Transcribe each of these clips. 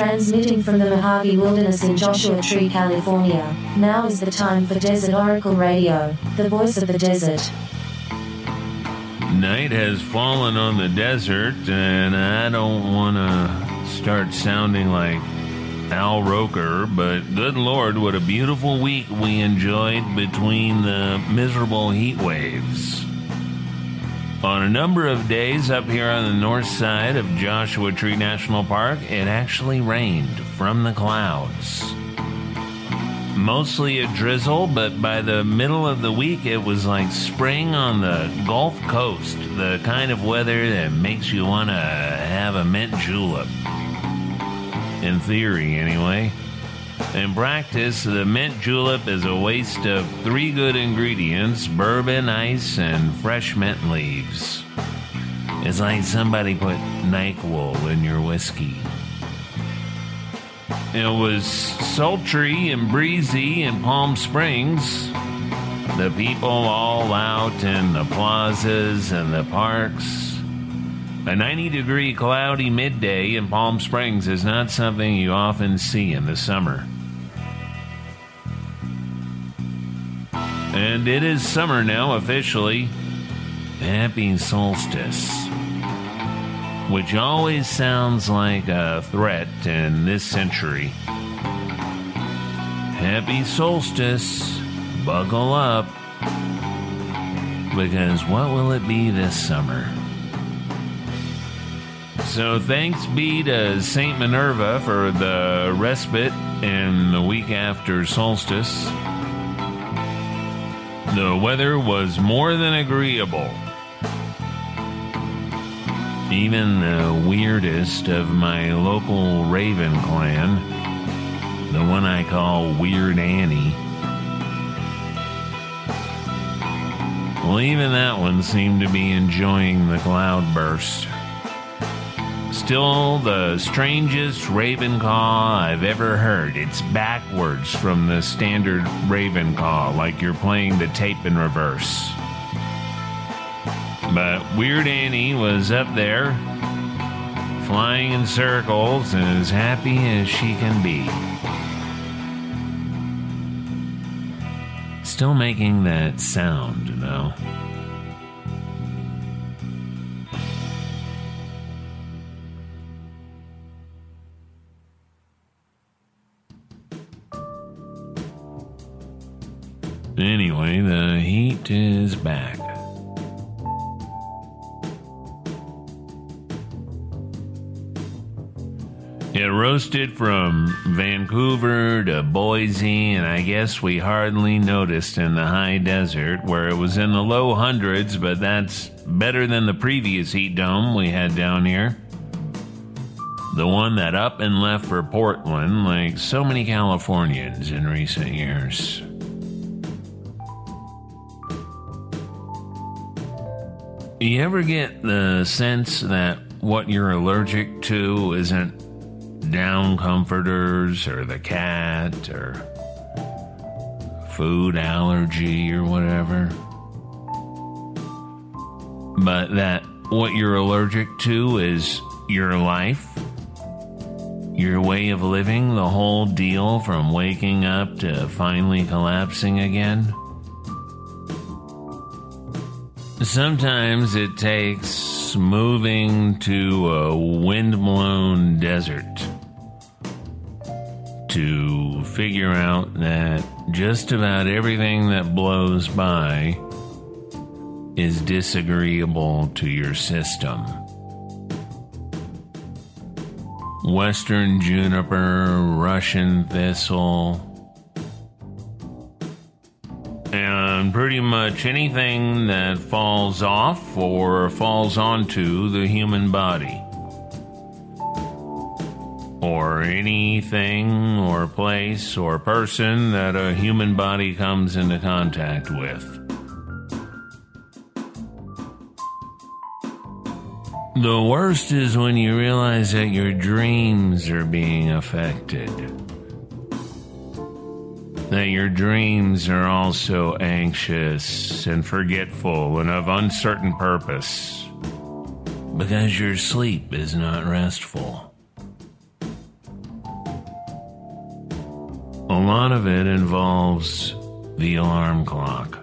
Transmitting from the Mojave Wilderness in Joshua Tree, California. Now is the time for Desert Oracle Radio, the voice of the desert. Night has fallen on the desert, and I don't want to start sounding like Al Roker, but good lord, what a beautiful week we enjoyed between the miserable heat waves. On a number of days up here on the north side of Joshua Tree National Park, it actually rained from the clouds. Mostly a drizzle, but by the middle of the week, it was like spring on the Gulf Coast, the kind of weather that makes you want to have a mint julep. In theory, anyway. In practice, the mint julep is a waste of three good ingredients bourbon, ice, and fresh mint leaves. It's like somebody put NyQuil in your whiskey. It was sultry and breezy in Palm Springs. The people all out in the plazas and the parks. A 90 degree cloudy midday in Palm Springs is not something you often see in the summer. And it is summer now officially. Happy solstice. Which always sounds like a threat in this century. Happy solstice. Buckle up. Because what will it be this summer? So thanks be to St. Minerva for the respite in the week after solstice. The weather was more than agreeable. Even the weirdest of my local Raven clan, the one I call Weird Annie, well, even that one seemed to be enjoying the cloudburst. Still the strangest raven caw I've ever heard. It's backwards from the standard raven caw, like you're playing the tape in reverse. But Weird Annie was up there, flying in circles and as happy as she can be. Still making that sound, though. Anyway, back. It roasted from Vancouver to Boise, and I guess we hardly noticed in the high desert where it was in the low hundreds, but that's better than the previous heat dome we had down here. The one that up and left for Portland, like so many Californians in recent years. You ever get the sense that what you're allergic to isn't down comforters or the cat or food allergy or whatever? But that what you're allergic to is your life, your way of living, the whole deal from waking up to finally collapsing again? Sometimes it takes moving to a windblown desert to figure out that just about everything that blows by is disagreeable to your system. Western juniper, Russian thistle, and pretty much anything that falls off or falls onto the human body. Or anything or place or person that a human body comes into contact with. The worst is when you realize that your dreams are being affected that your dreams are also anxious and forgetful and of uncertain purpose because your sleep is not restful. A lot of it involves the alarm clock.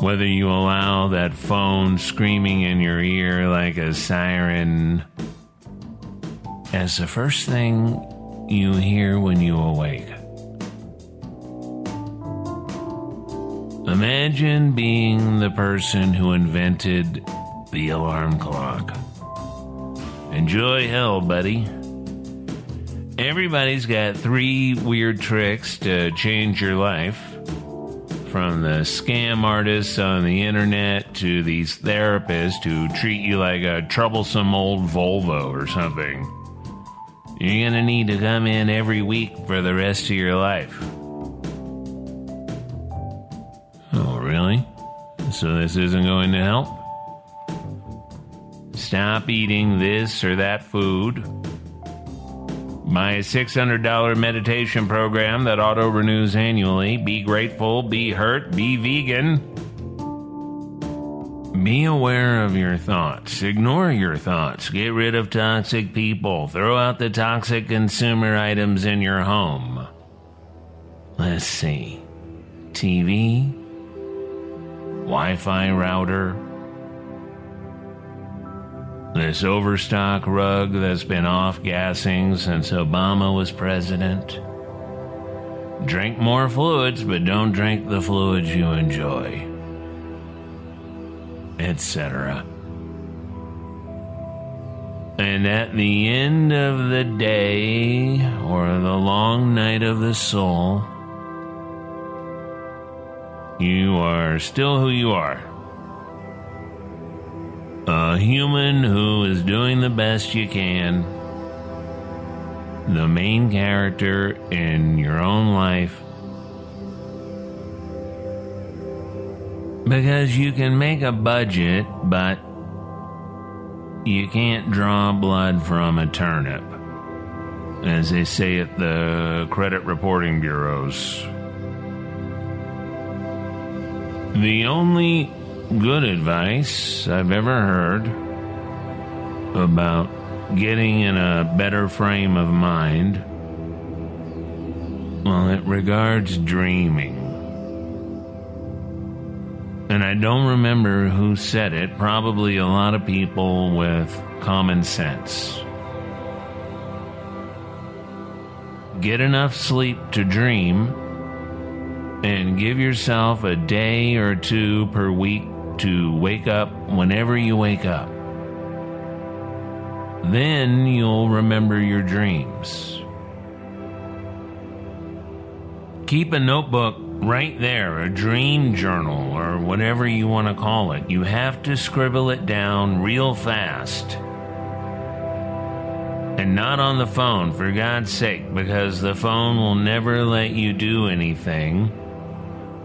Whether you allow that phone screaming in your ear like a siren as the first thing you hear when you awake. Imagine being the person who invented the alarm clock. Enjoy hell, buddy. Everybody's got three weird tricks to change your life. From the scam artists on the internet to these therapists who treat you like a troublesome old Volvo or something. You're gonna need to come in every week for the rest of your life. So this isn't going to help? Stop eating this or that food. My $600 meditation program that auto renews annually. Be grateful, be hurt, be vegan. Be aware of your thoughts. Ignore your thoughts. Get rid of toxic people. Throw out the toxic consumer items in your home. Let's see. TV, Wi Fi router, this overstock rug that's been off gassing since Obama was president. Drink more fluids, but don't drink the fluids you enjoy. Etc. And at the end of the day, or the long night of the soul, you are still who you are. A human who is doing the best you can. The main character in your own life. Because you can make a budget, but you can't draw blood from a turnip, as they say at the credit reporting bureaus. The only good advice I've ever heard about getting in a better frame of mind. Well, it regards dreaming. And I don't remember who said it, probably a lot of people with common sense. Get enough sleep to dream and give yourself a day or two per week to wake up whenever you wake up. Then you'll remember your dreams. Keep a notebook right there, a dream journal, or whatever you want to call it. You have to scribble it down real fast. And not on the phone, for God's sake, because the phone will never let you do anything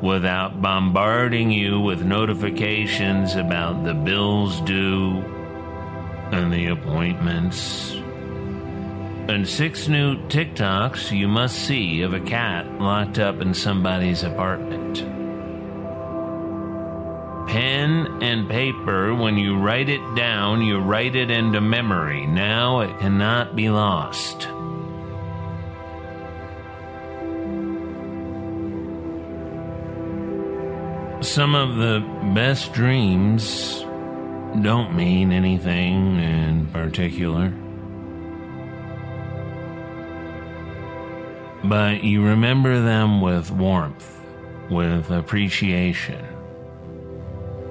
without bombarding you with notifications about the bills due and the appointments. And six new TikToks you must see of a cat locked up in somebody's apartment. Pen and paper, when you write it down, you write it into memory. Now it cannot be lost. Some of the best dreams don't mean anything in particular. But you remember them with warmth, with appreciation.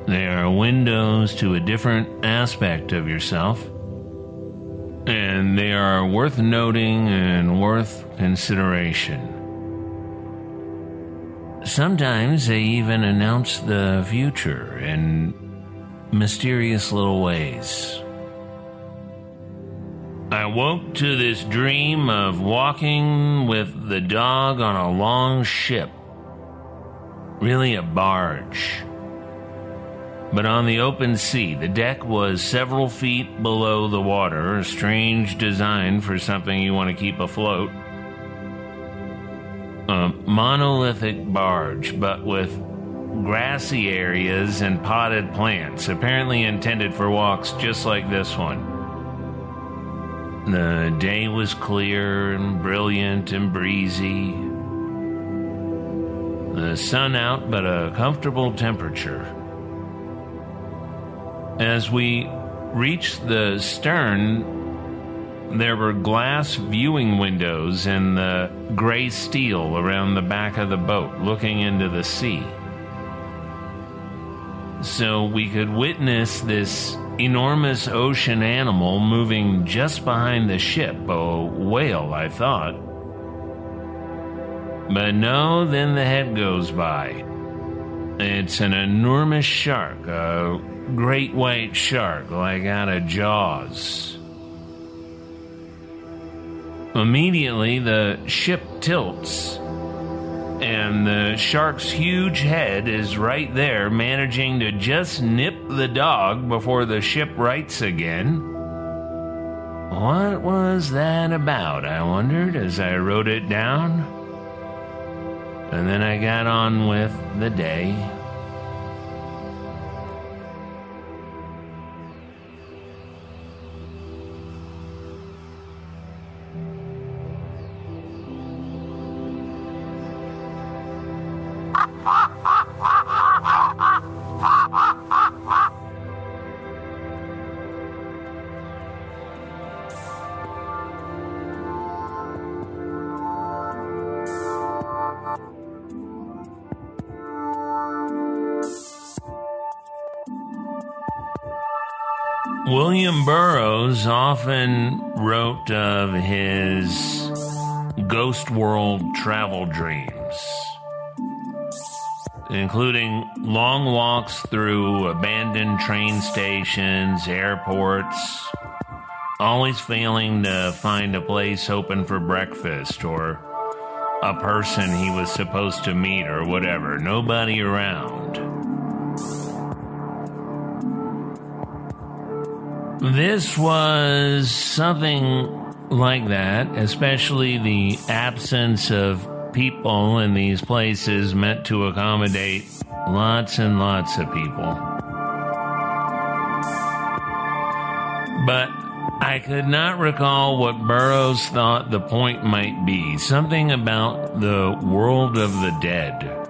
They are windows to a different aspect of yourself, and they are worth noting and worth consideration. Sometimes they even announce the future in mysterious little ways. I woke to this dream of walking with the dog on a long ship. Really, a barge. But on the open sea, the deck was several feet below the water, a strange design for something you want to keep afloat a monolithic barge, but with grassy areas and potted plants, apparently intended for walks just like this one. The day was clear and brilliant and breezy. The sun out, but a comfortable temperature. As we reached the stern, there were glass viewing windows in the gray steel around the back of the boat looking into the sea. So we could witness this enormous ocean animal moving just behind the ship, a whale, I thought. But no, then the head goes by. It's an enormous shark, a great white shark, like out of Jaws. Immediately, the ship tilts, and the shark's huge head is right there, managing to just nip the dog before the ship rights again. What was that about? I wondered as I wrote it down. And then I got on with the day. Often wrote of his ghost world travel dreams, including long walks through abandoned train stations, airports, always failing to find a place open for breakfast or a person he was supposed to meet or whatever. Nobody around. This was something like that, especially the absence of people in these places meant to accommodate lots and lots of people. But I could not recall what Burroughs thought the point might be something about the world of the dead.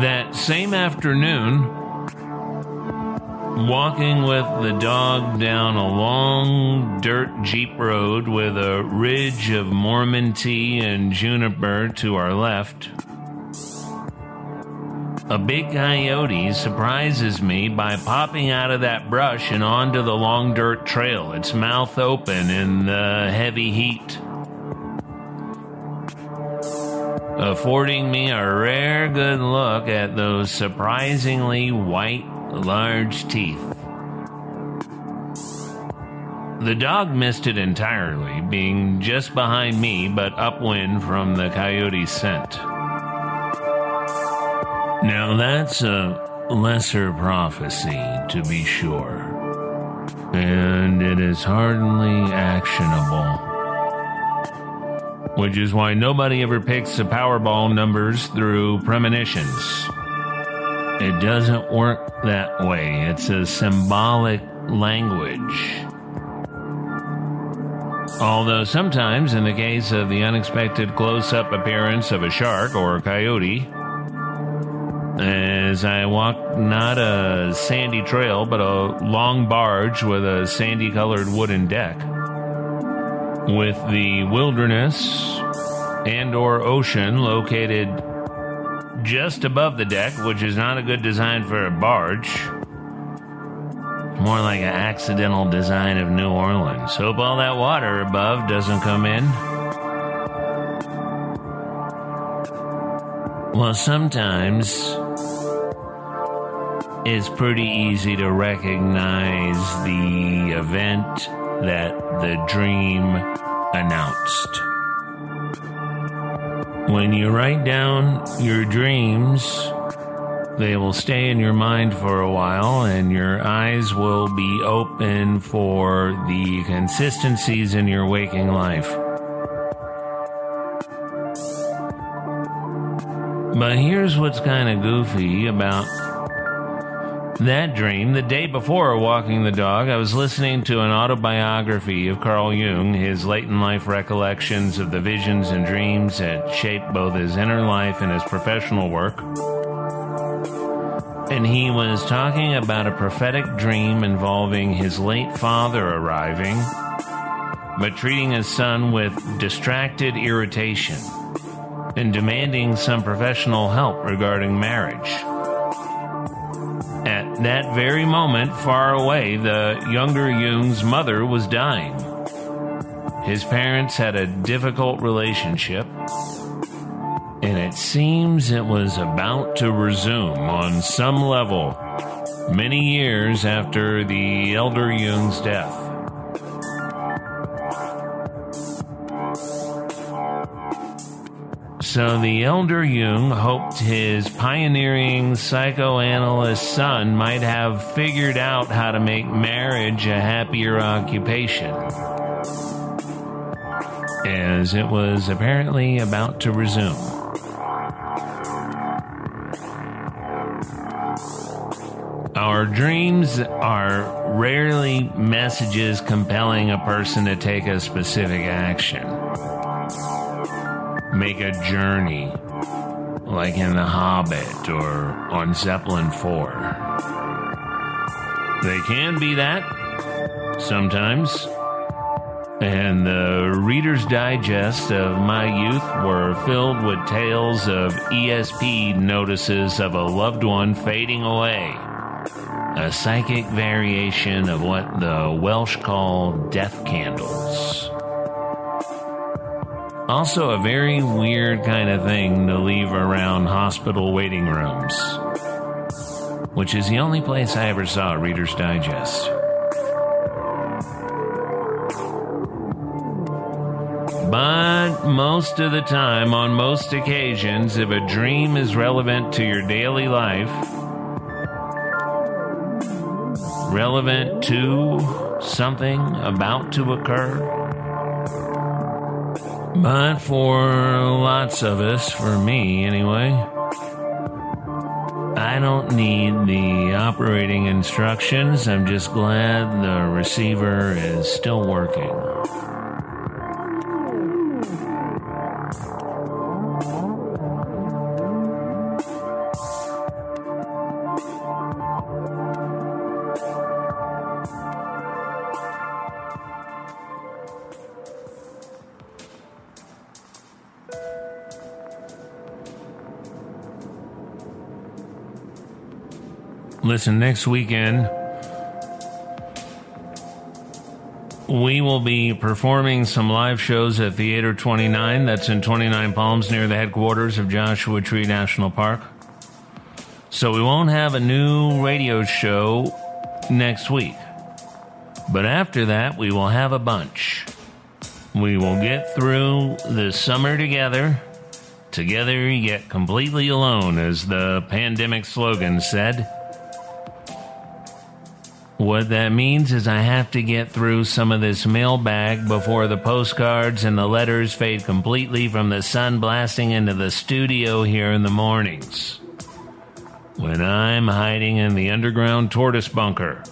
That same afternoon, walking with the dog down a long dirt Jeep road with a ridge of Mormon tea and juniper to our left, a big coyote surprises me by popping out of that brush and onto the long dirt trail, its mouth open in the heavy heat affording me a rare good look at those surprisingly white, large teeth. The dog missed it entirely, being just behind me but upwind from the coyote's scent. Now that's a lesser prophecy, to be sure, and it is hardly actionable which is why nobody ever picks the Powerball numbers through premonitions. It doesn't work that way. It's a symbolic language. Although sometimes, in the case of the unexpected close up appearance of a shark or a coyote, as I walked not a sandy trail, but a long barge with a sandy colored wooden deck with the wilderness and or ocean located just above the deck, which is not a good design for a barge. More like an accidental design of New Orleans. Hope all that water above doesn't come in. Well, sometimes it's pretty easy to recognize the event that the dream announced. When you write down your dreams, they will stay in your mind for a while and your eyes will be open for the consistencies in your waking life. But here's what's kind of goofy about that dream, the day before walking the dog, I was listening to an autobiography of Carl Jung, his late in life recollections of the visions and dreams that shaped both his inner life and his professional work. And he was talking about a prophetic dream involving his late father arriving, but treating his son with distracted irritation and demanding some professional help regarding marriage. At that very moment, far away, the younger Jung's mother was dying. His parents had a difficult relationship, and it seems it was about to resume on some level many years after the elder Jung's death. So the elder Jung hoped his pioneering psychoanalyst son might have figured out how to make marriage a happier occupation. As it was apparently about to resume. Our dreams are rarely messages compelling a person to take a specific action make a journey, like in The Hobbit or on Zeppelin 4. They can be that sometimes. And the Reader's Digest of my youth were filled with tales of ESP notices of a loved one fading away. A psychic variation of what the Welsh call death candles. Also, a very weird kind of thing to leave around hospital waiting rooms, which is the only place I ever saw Reader's Digest. But most of the time, on most occasions, if a dream is relevant to your daily life, relevant to something about to occur, but for lots of us, for me anyway, I don't need the operating instructions. I'm just glad the receiver is still working. Listen, next weekend, we will be performing some live shows at Theater 29. That's in 29 Palms near the headquarters of Joshua Tree National Park. So we won't have a new radio show next week. But after that, we will have a bunch. We will get through the summer together. Together yet completely alone, as the pandemic slogan said. What that means is I have to get through some of this mailbag before the postcards and the letters fade completely from the sun blasting into the studio here in the mornings. When I'm hiding in the underground tortoise bunker.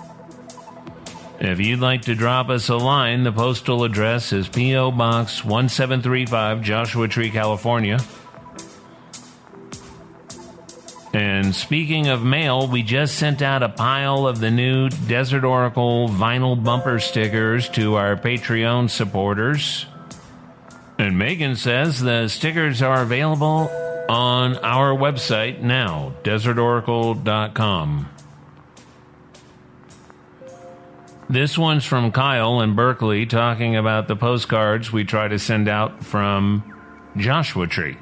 If you'd like to drop us a line, the postal address is P.O. Box 1735, Joshua Tree, California. And speaking of mail, we just sent out a pile of the new Desert Oracle vinyl bumper stickers to our Patreon supporters. And Megan says the stickers are available on our website now, desertoracle.com. This one's from Kyle in Berkeley talking about the postcards we try to send out from Joshua Tree.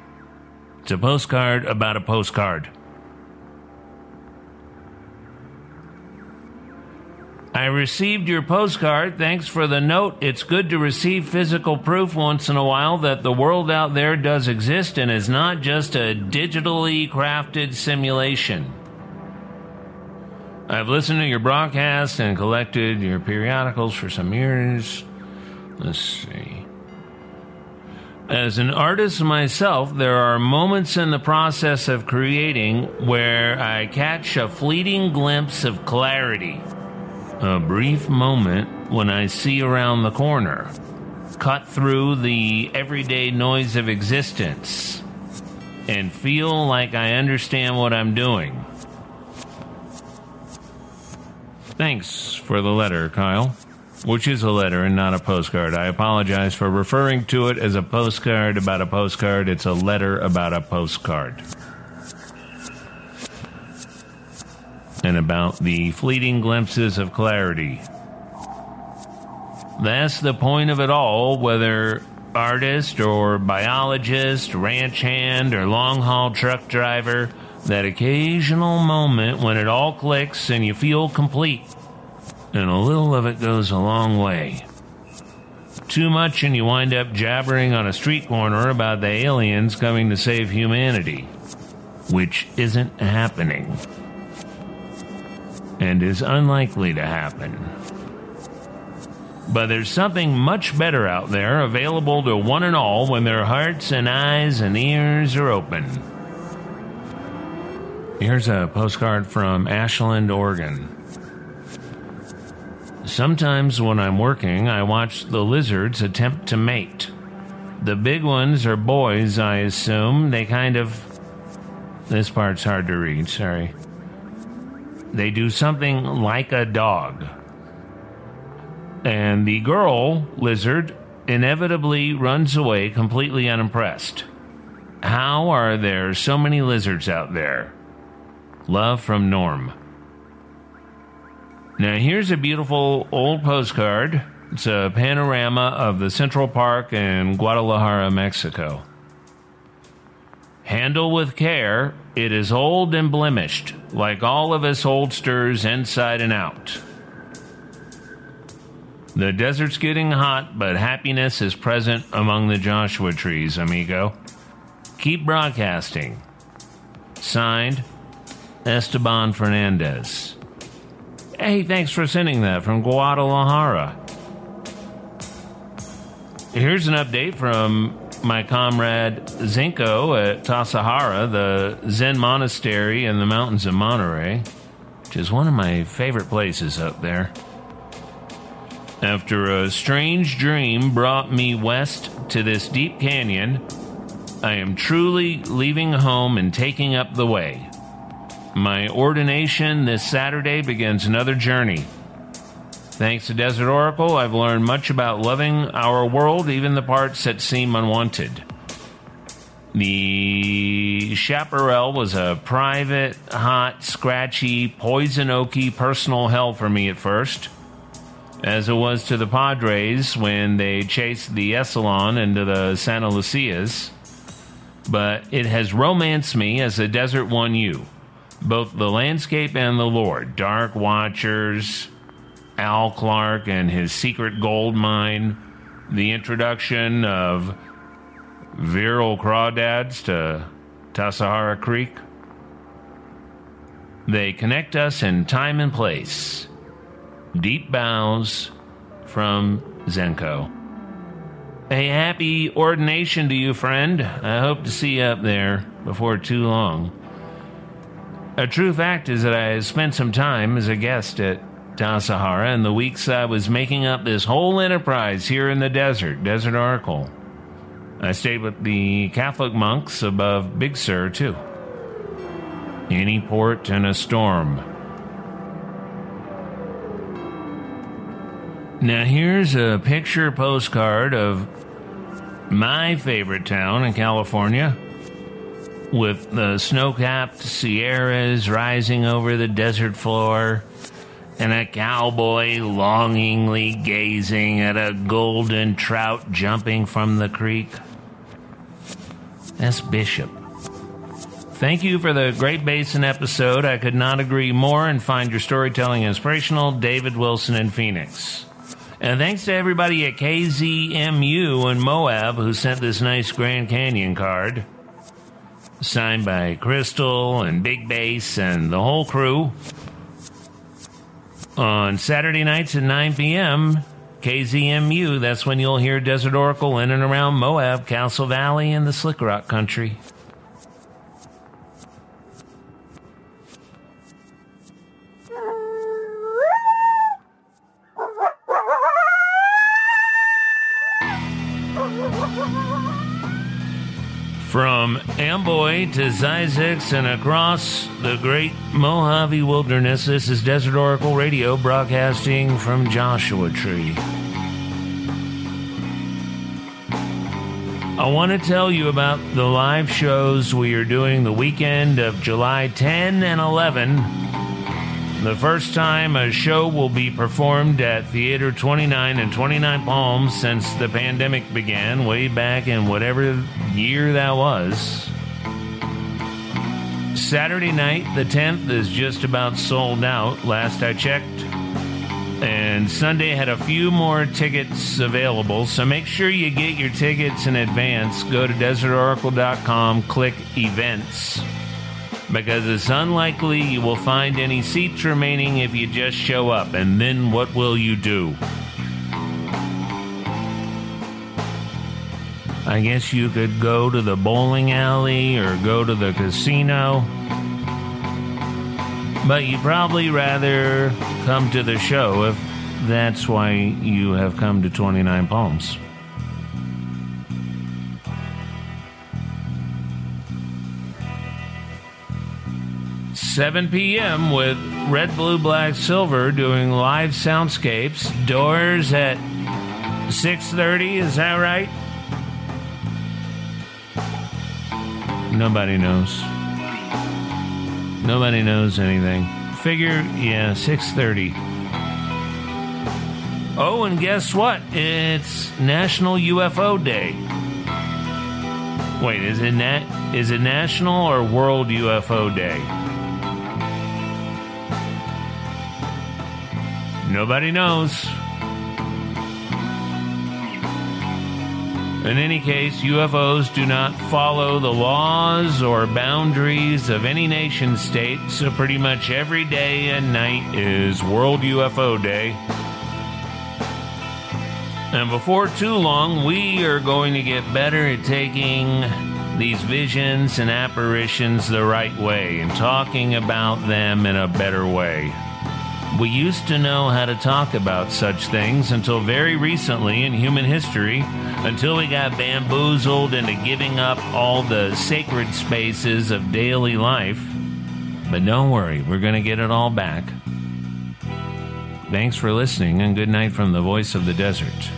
It's a postcard about a postcard. I received your postcard. Thanks for the note. It's good to receive physical proof once in a while that the world out there does exist and is not just a digitally crafted simulation. I've listened to your broadcast and collected your periodicals for some years. Let's see. As an artist myself, there are moments in the process of creating where I catch a fleeting glimpse of clarity. A brief moment when I see around the corner, cut through the everyday noise of existence, and feel like I understand what I'm doing. Thanks for the letter, Kyle which is a letter and not a postcard. I apologize for referring to it as a postcard about a postcard. It's a letter about a postcard. And about the fleeting glimpses of clarity. That's the point of it all, whether artist or biologist, ranch hand or long haul truck driver, that occasional moment when it all clicks and you feel complete and a little of it goes a long way. Too much, and you wind up jabbering on a street corner about the aliens coming to save humanity, which isn't happening and is unlikely to happen. But there's something much better out there available to one and all when their hearts and eyes and ears are open. Here's a postcard from Ashland, Oregon. Sometimes when I'm working, I watch the lizards attempt to mate. The big ones are boys, I assume. They kind of. This part's hard to read, sorry. They do something like a dog. And the girl lizard inevitably runs away completely unimpressed. How are there so many lizards out there? Love from Norm. Now, here's a beautiful old postcard. It's a panorama of the Central Park in Guadalajara, Mexico. Handle with care, it is old and blemished, like all of us oldsters inside and out. The desert's getting hot, but happiness is present among the Joshua trees, amigo. Keep broadcasting. Signed, Esteban Fernandez. Hey, thanks for sending that from Guadalajara. Here's an update from my comrade Zenko at Tassajara, the Zen monastery in the mountains of Monterey, which is one of my favorite places up there. After a strange dream brought me west to this deep canyon, I am truly leaving home and taking up the way. My ordination this Saturday begins another journey. Thanks to Desert Oracle, I've learned much about loving our world, even the parts that seem unwanted. The chaparral was a private, hot, scratchy, poison oaky personal hell for me at first, as it was to the Padres when they chased the Esselen into the Santa Lucias. But it has romanced me as the Desert One you, both the landscape and the Lord, Dark Watchers, Al Clark and his secret gold mine, the introduction of virile crawdads to Tassajara Creek. They connect us in time and place. Deep bows from Zenko. A happy ordination to you, friend. I hope to see you up there before too long. A true fact is that I spent some time as a guest at Tassajara in the weeks I was making up this whole enterprise here in the desert, Desert Oracle. I stayed with the Catholic monks above Big Sur, too. Any port in a storm. Now, here's a picture postcard of my favorite town in California, with the snow capped Sierras rising over the desert floor, and a cowboy longingly gazing at a golden trout jumping from the creek. That's Bishop. Thank you for the Great Basin episode. I could not agree more and find your storytelling inspirational. David Wilson in Phoenix. And thanks to everybody at KZMU in Moab who sent this nice Grand Canyon card signed by Crystal and Big Bass and the whole crew. On Saturday nights at 9 p.m., KZMU, that's when you'll hear Desert Oracle in and around Moab, Castle Valley, and the Slick Rock country. To Zzyzx and across the great Mojave Wilderness, this is Desert Oracle Radio broadcasting from Joshua Tree. I want to tell you about the live shows we are doing the weekend of July 10 and 11 the first time a show will be performed at Theater 29 and 29 Palms since the pandemic began, way back in whatever year that was. Saturday night, the 10th, is just about sold out, last I checked. And Sunday had a few more tickets available, so make sure you get your tickets in advance. Go to desertoracle.com, click events because it's unlikely you will find any seats remaining if you just show up. And then what will you do? I guess you could go to the bowling alley or go to the casino. But you'd probably rather come to the show if that's why you have come to 29 Palms. 7 p.m. with Red, Blue, Black, Silver doing live soundscapes. Doors at 6:30. Is that right? Nobody knows. Nobody knows anything. Figure, yeah, 6:30. Oh, and guess what? It's National UFO Day. Wait, is it nat- is it National or World UFO Day? Nobody knows. In any case, UFOs do not follow the laws or boundaries of any nation state, so pretty much every day and night is World UFO Day. And before too long, we are going to get better at taking these visions and apparitions the right way and talking about them in a better way. We used to know how to talk about such things until very recently in human history, until we got bamboozled into giving up all the sacred spaces of daily life. But don't worry, we're going to get it all back. Thanks for listening, and good night from the voice of the desert.